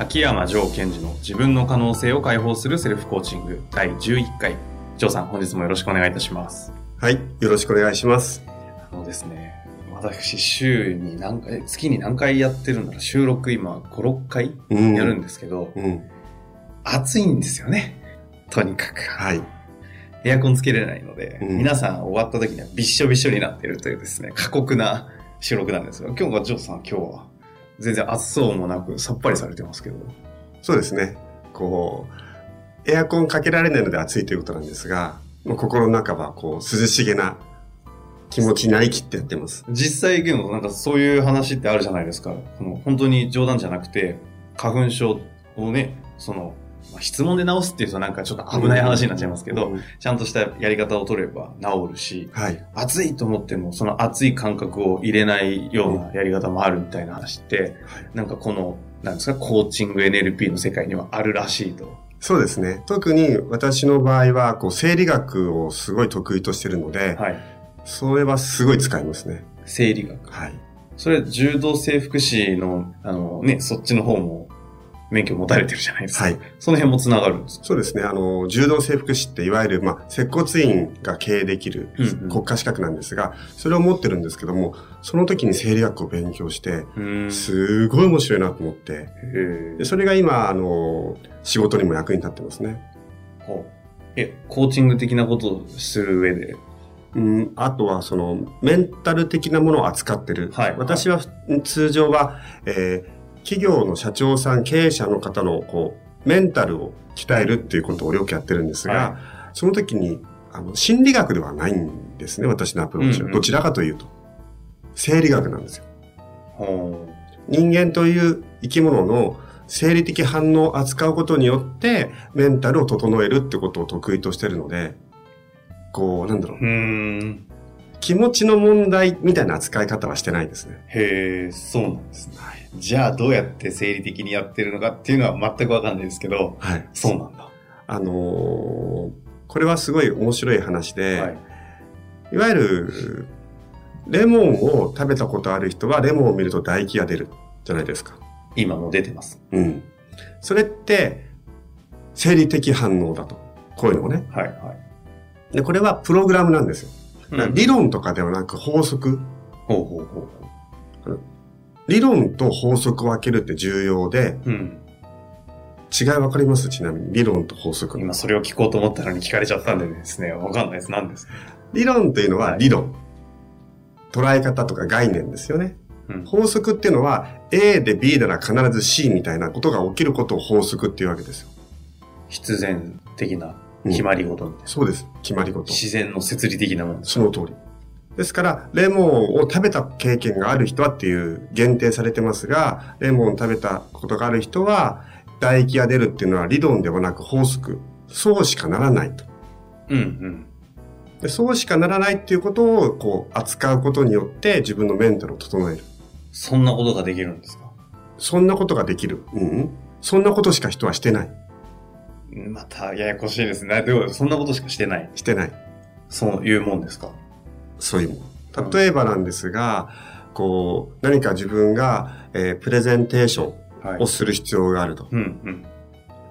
秋山城賢治の自分の可能性を解放するセルフコーチング第11回。城さん、本日もよろしくお願いいたします。はい。よろしくお願いします。あのですね、私、週に何回、月に何回やってるんだろう、収録今5、6回うんやるんですけど、うん。暑いんですよね。とにかく。はい。エアコンつけれないので、うん皆さん終わった時にはびっしょびっしょになってるというですね、過酷な収録なんですが、今日はジョーさん今日は全然暑そうもなくさっぱりされてますけど。そうですね。こう、エアコンかけられないので暑いということなんですが、もう心の中はこう、涼しげな気持ちになりきってやってます。実際けどなんかそういう話ってあるじゃないですか。この本当に冗談じゃなくて、花粉症をね、その、まあ質問で治すっていうとなんかちょっと危ない話になっちゃいますけど、うんちゃんとしたやり方を取れば治るし、はい。暑いと思ってもその暑い感覚を入れないようなやり方もあるみたいな話って、なんかこの、なんですか、コーチング NLP の世界にはあるらしいと。そうですね。特に私の場合は、こう、生理学をすごい得意としてるので、はい。それはすごい使いますね。生理学。はい。それ、柔道整復師の、あのね、そっちの方も免許持たれてるじゃないですか。はい。その辺もつながるんですか？そうですね。あの、柔道整復師っていわゆる、まあ、接骨院が経営できるうんうん国家資格なんですが、それを持ってるんですけども、その時に生理学を勉強して。すごい面白いなと思って、へでそれが今、あの、仕事にも役に立ってますね。ほうえ、コーチング的なことをする上で？うん、あとは、その、メンタル的なものを扱ってる。はい私は、通常は、えー企業の社長さん、経営者の方の、こう、メンタルを鍛えるっていうことをよくやってるんですが、はその時に、あの、心理学ではないんですね、私のアプローチは。うんうんどちらかというと。生理学なんですよ。ほ人間という生き物の生理的反応を扱うことによって、メンタルを整えるってことを得意としてるので、こう、なんだろうう。気持ちの問題みたいな扱い方はしてないですね。へえ、そうなんですね。じゃあ、どうやって生理的にやってるのかっていうのは全くわかんないですけど、はい。そうなんだ。あのーこれはすごい面白い話で、はい。い、わゆる、レモンを食べたことある人はレモンを見ると唾液が出るじゃないですか。今もう出てます。うん。それって、生理的反応だと。こういうのをね。はい、はい。で、これはプログラムなんですよ。理論とかではなく法則。ほうほうほうほ理論と法則を分けるって重要で、う。うん。違い分かります？ちなみに。理論と法則の。今それを聞こうと思ったのに聞かれちゃったんでですね、わかんないです。何ですか？理論というのははい理論。捉え方とか概念ですよね。うん。法則っていうのは A で B なら必ず C みたいなことが起きることを法則っていうわけですよ。必然的なうん決まり事みたいな。そうです。決まり事。自然の摂理的なもの。その通り。ですから、レモンを食べた経験がある人はっていう限定されてますが、レモンを食べたことがある人は、唾液が出るっていうのは理論ではなく法則。そうしかならないと。うんうん。でそうしかならないっていうことをこう扱うことによって自分のメンタルを整える。そんなことができるんですか？そんなことができる。うんうん。そんなことしか人はしてない。また、ややこしいですね。でも、そんなことしかしてない。してない。そういうもんですか？そういうもの。例えばなんですが、こう、何か自分が、えープレゼンテーションはをする必要があると。うんうん。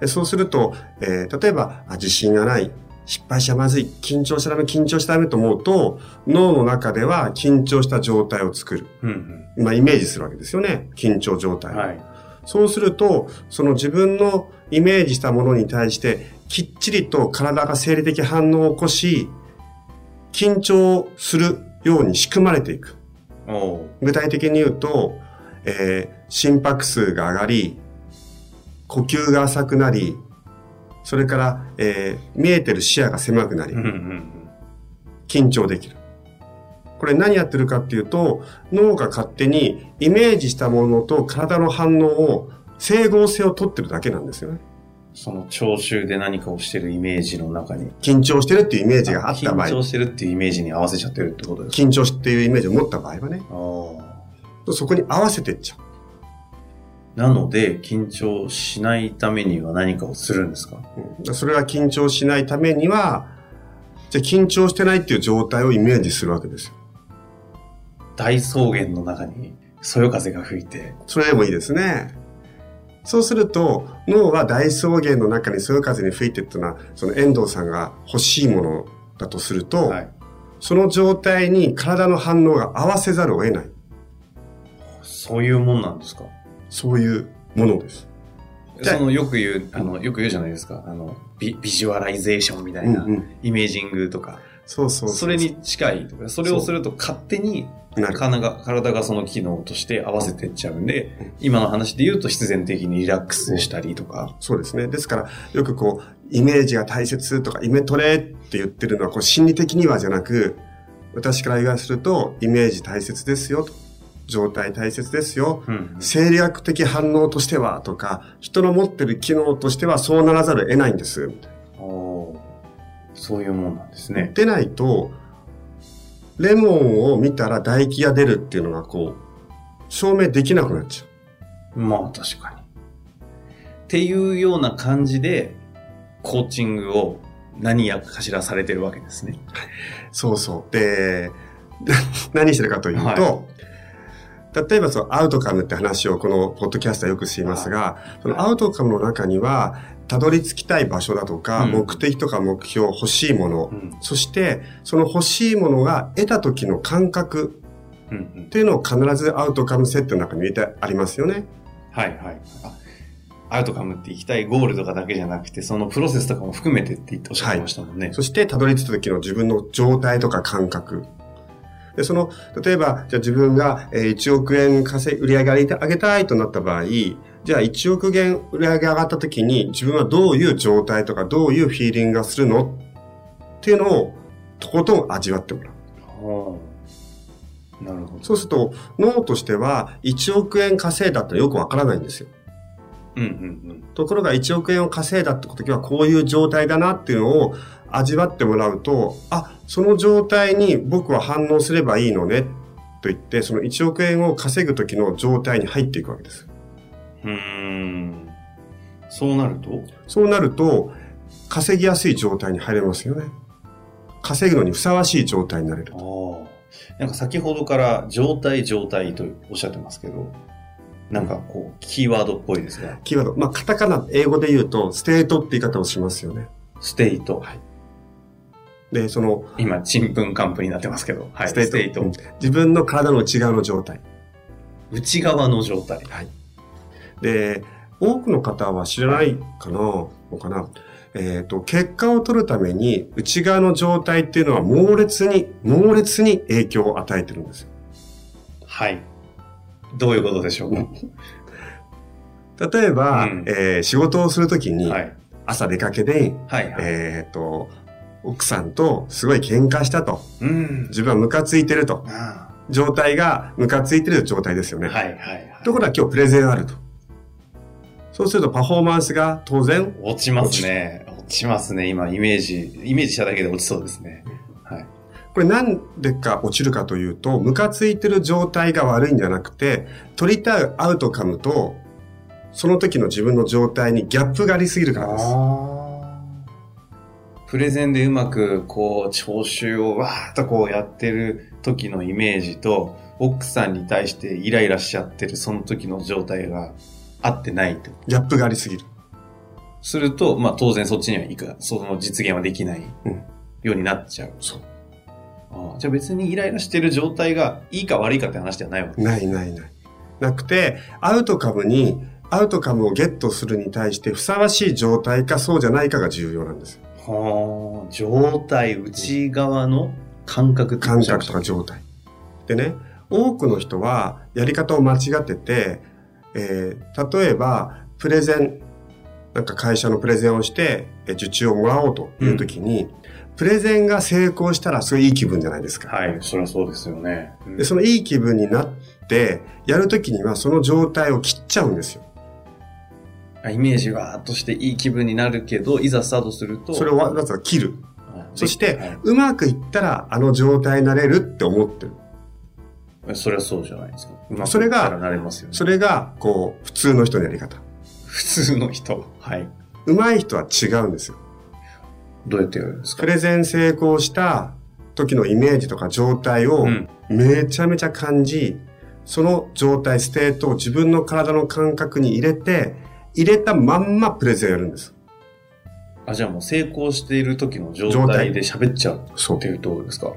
でそうすると、えー例えばあ、自信がない、失敗しちゃまずい、緊張しちゃダメ、緊張しちゃダメと思うと、脳の中では緊張した状態を作る。うんまあ、イメージするわけですよね。緊張状態。はい。そうすると、その自分のイメージしたものに対して、きっちりと体が生理的反応を起こし、緊張するように仕組まれていく。具体的に言うと、えー心拍数が上がり、呼吸が浅くなり、それから、えー見えてる視野が狭くなり緊張できる。これ何やってるかっていうと、脳が勝手にイメージしたものと体の反応を、整合性を取ってるだけなんですよね。その聴衆で何かをしてるイメージの中に、緊張してるっていうイメージがあった場合緊、張してるっていうイメージに合わせちゃってるってことですか？緊張っていうイメージを持った場合はね、あそこに合わせてっちゃう。あ。なので、緊張しないためには何かをするんですか？うんそれが緊張しないためには、じゃあ緊張してないっていう状態をイメージするわけですよ。大草原の中に、そよ風が吹いて、それでもいいですね。そうすると、脳は大草原の中にそよ風に吹いてっていうのは、その遠藤さんが欲しいものだとすると、はい。その状態に体の反応が合わせざるを得ない。そういうもんなんですか？そういうものです。その、よく言う、あの、よく言うじゃないですか。あの、ビビジュアライゼーションみたいな、うんうんイメージングとか、そうそううそれに近いとか、それをすると勝手に。体が体がその機能として合わせてっちゃうんでうん、今の話で言うと必然的にリラックスしたりとか、そうですね。ですから、よくこう、イメージが大切とか、イメトレって言ってるのは、こう、心理的にはじゃなく、私から言わせると、イメージ大切ですよと。状態大切ですよ。うん生理学的反応としてはとか、人の持ってる機能としてはそうならざるを得ないんです。そういうもんなんですね。でないと、レモンを見たら唾液が出るっていうのがこう、証明できなくなっちゃう。まあ確かに。っていうような感じで、コーチングを何やかしらされてるわけですね。そうそう。で、何してるかというと、は例えばそのアウトカムって話をこのポッドキャストはよくしますが、そのアウトカムの中には、たどり着きたい場所だとか、うん目的とか目標、欲しいもの、うん。そして、その欲しいものが得た時の感覚っていうのを必ずアウトカムセットの中に入れてありますよね。はいはい。あアウトカムって行きたいゴールとかだけじゃなくて、そのプロセスとかも含めてって言っておっしゃってましたもんね。そして、たどり着いた時の自分の状態とか感覚。で、その、例えば、じゃあ自分がえー1億円稼い、売り上げ上げたいとなった場合、じゃあ1億円売り上げ上がった時に自分はどういう状態とかどういうフィーリングがするのっていうのをとことん味わってもらう。はあなるほど。そうすると脳としては1億円稼いだってよくわからないんですよ。うんうんところが1億円を稼いだって時はこういう状態だなっていうのを味わってもらうと、あ、その状態に僕は反応すればいいのねと言って、その1億円を稼ぐ時の状態に入っていくわけです。うん。うーん。そうなると？そうなると、稼ぎやすい状態に入れますよね。稼ぐのにふさわしい状態になれるあ。あ。なんか先ほどから状態状態とおっしゃってますけど、なんかこう、キーワードっぽいですが、キーワード。まあ、カタカナ、英語で言うと、 state って言い方をしますよね。 state。で、その、今、ちんぷんかんぷんになってますけど、はい。 state state。うん自分の体の内側の状態。内側の状態。で、多くの方は知らないかな、のかな。えっ、と、結果を取るために内側の状態っていうのは猛烈に、猛烈に影響を与えてるんですよ。はい。どういうことでしょうか、例えば、うんえー仕事をするときに、はい。朝出かけで、はい、はい。えっ、と、奥さんとすごい喧嘩したと。うん。自分はムカついてると。あ状態がムカついてる状態ですよね。あはい、はい、はい。ところが今日プレゼンあると。そうするとパフォーマンスが当然落ちますね。落ちますね。今、イメージ、イメージしただけで落ちそうですね。はい。これなんでか落ちるかというと、ムカついてる状態が悪いんじゃなくて、取りたいアウトカムと、その時の自分の状態にギャップがありすぎるからです。プレゼンでうまく、こう、聴衆をわーっとこうやってる時のイメージと、奥さんに対してイライラしちゃってるその時の状態が合ってないと。ギャップがありすぎる。すると、まあ当然そっちにはいか、その実現はできないうんようになっちゃう。そう。じゃあ別にイライラしてる状態がいいか悪いかって話ではないわけ。ないないない。なくて、アウトカムに、アウトカムをゲットするに対してふさわしい状態かそうじゃないかが重要なんです。はあ、状態、内側の感覚感覚とか状態。でね、多くの人はやり方を間違ってて、えー例えば、プレゼンなんか会社のプレゼンをして、え受注をもらおうという時に、プレゼンが成功したらすごいいい気分じゃないですか。はい、そりゃそうですよね。うんで、そのいい気分になって、やる時にはその状態を切っちゃうんですよ。あイメージはーっとしていい気分になるけど、いざスタートすると。それをわざわざ切る。はいそしてはいうまくいったらあの状態になれるって思ってる。それはそうじゃないですか。それがれますよね。それが、こう、普通の人のやり方。普通の人。はい。上手い人は違うんですよ。どうやってやるんですか？プレゼン成功した時のイメージとか状態をうんめちゃめちゃ感じ、その状態、 state を自分の体の感覚に入れて、入れたまんまプレゼンやるんです。あ、じゃあもう成功している時の状状態態で喋っちゃうそうっていうところですか？へ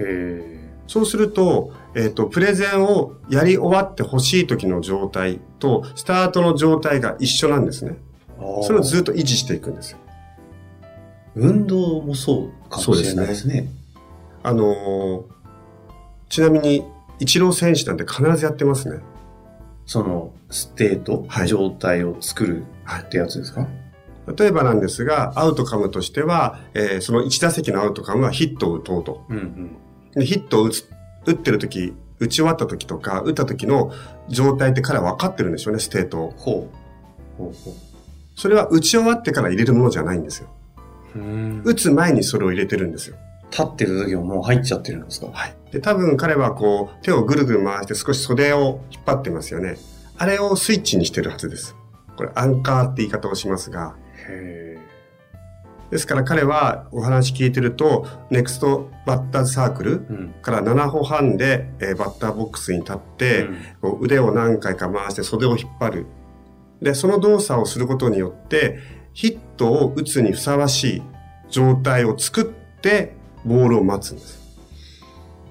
え。そうすると、えっ、と、プレゼンをやり終わって欲しい時の状態と、スタートの状態が一緒なんですね。それをずっと維持していくんですよ。運動もそうかもしれないですね。あのーちなみに、イチロー選手なんて必ずやってますね。その、 state、はい状態を作るはいってやつですか？例えばなんですが、アウトカムとしては、えーその1打席のアウトカムはヒットを打とうと。うんうん。でヒットを打つ、打ってる時、打ち終わった時とか、打った時の状態って彼は分かってるんでしょうね、 state を。ほう。ほうほそれは打ち終わってから入れるものじゃないんですよ。打つ前にそれを入れてるんですよ。立ってる時ももう入っちゃってるんですか？はい。で、多分彼はこう、手をぐるぐる回して少し袖を引っ張ってますよね。あれをスイッチにしてるはずです。これ、アンカーって言い方をしますが。へですから彼はお話聞いてると、ネクストバッターズサークル。から7歩半で、えーバッターボックスに立って、うんこう腕を何回か回して袖を引っ張る。で、その動作をすることによって、ヒットを打つにふさわしい状態を作って、ボールを待つんです。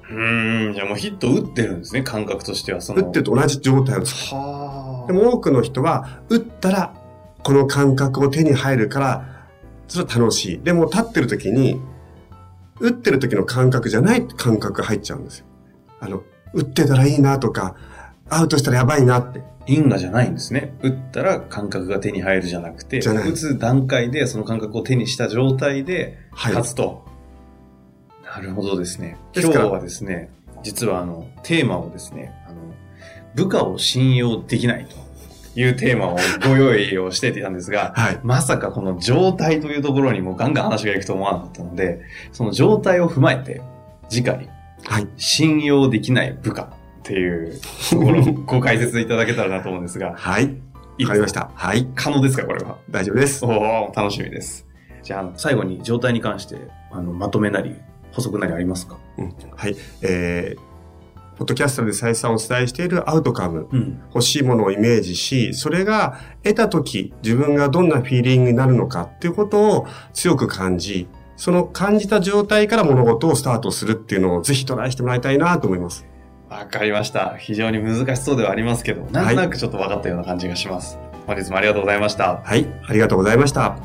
うーん、じゃあもうヒット打ってるんですね、感覚としては。その打ってると同じ状態を作る。はでも多くの人は、打ったら、この感覚を手に入るから、それは楽しい。でも立ってる時に、打ってる時の感覚じゃない感覚が入っちゃうんですよ。あの、打ってたらいいなとか、アウトしたらやばいなって。因果じゃないんですね。打ったら感覚が手に入るじゃなくて、打つ段階でその感覚を手にした状態ではい勝つと。なるほどですね。今日はですね、実はあの、テーマをですね、あの、部下を信用できないというテーマをご用意をしていたんですが、はい。まさかこの状態というところにもガンガン話がいくと思わなかったので、その状態を踏まえて、次回、はい。信用できない部下っていうところをご解説いただけたらなと思うんですが、はい。わかりました。はい。可能ですか？これは。大丈夫です。おお楽しみです。じゃあ最後に状態に関して、あの、まとめなり、補足なりありますか？うんはい。えー、ポッドキャストで再三お伝えしているアウトカム。うん。欲しいものをイメージし、それが得た時、自分がどんなフィーリングになるのかっていうことを強く感じ、その感じた状態から物事をスタートするっていうのをぜひトライしてもらいたいなと思います。わかりました。非常に難しそうではありますけど、なんとなくちょっと分かったような感じがします。本日もありがとうございました。はい。ありがとうございました。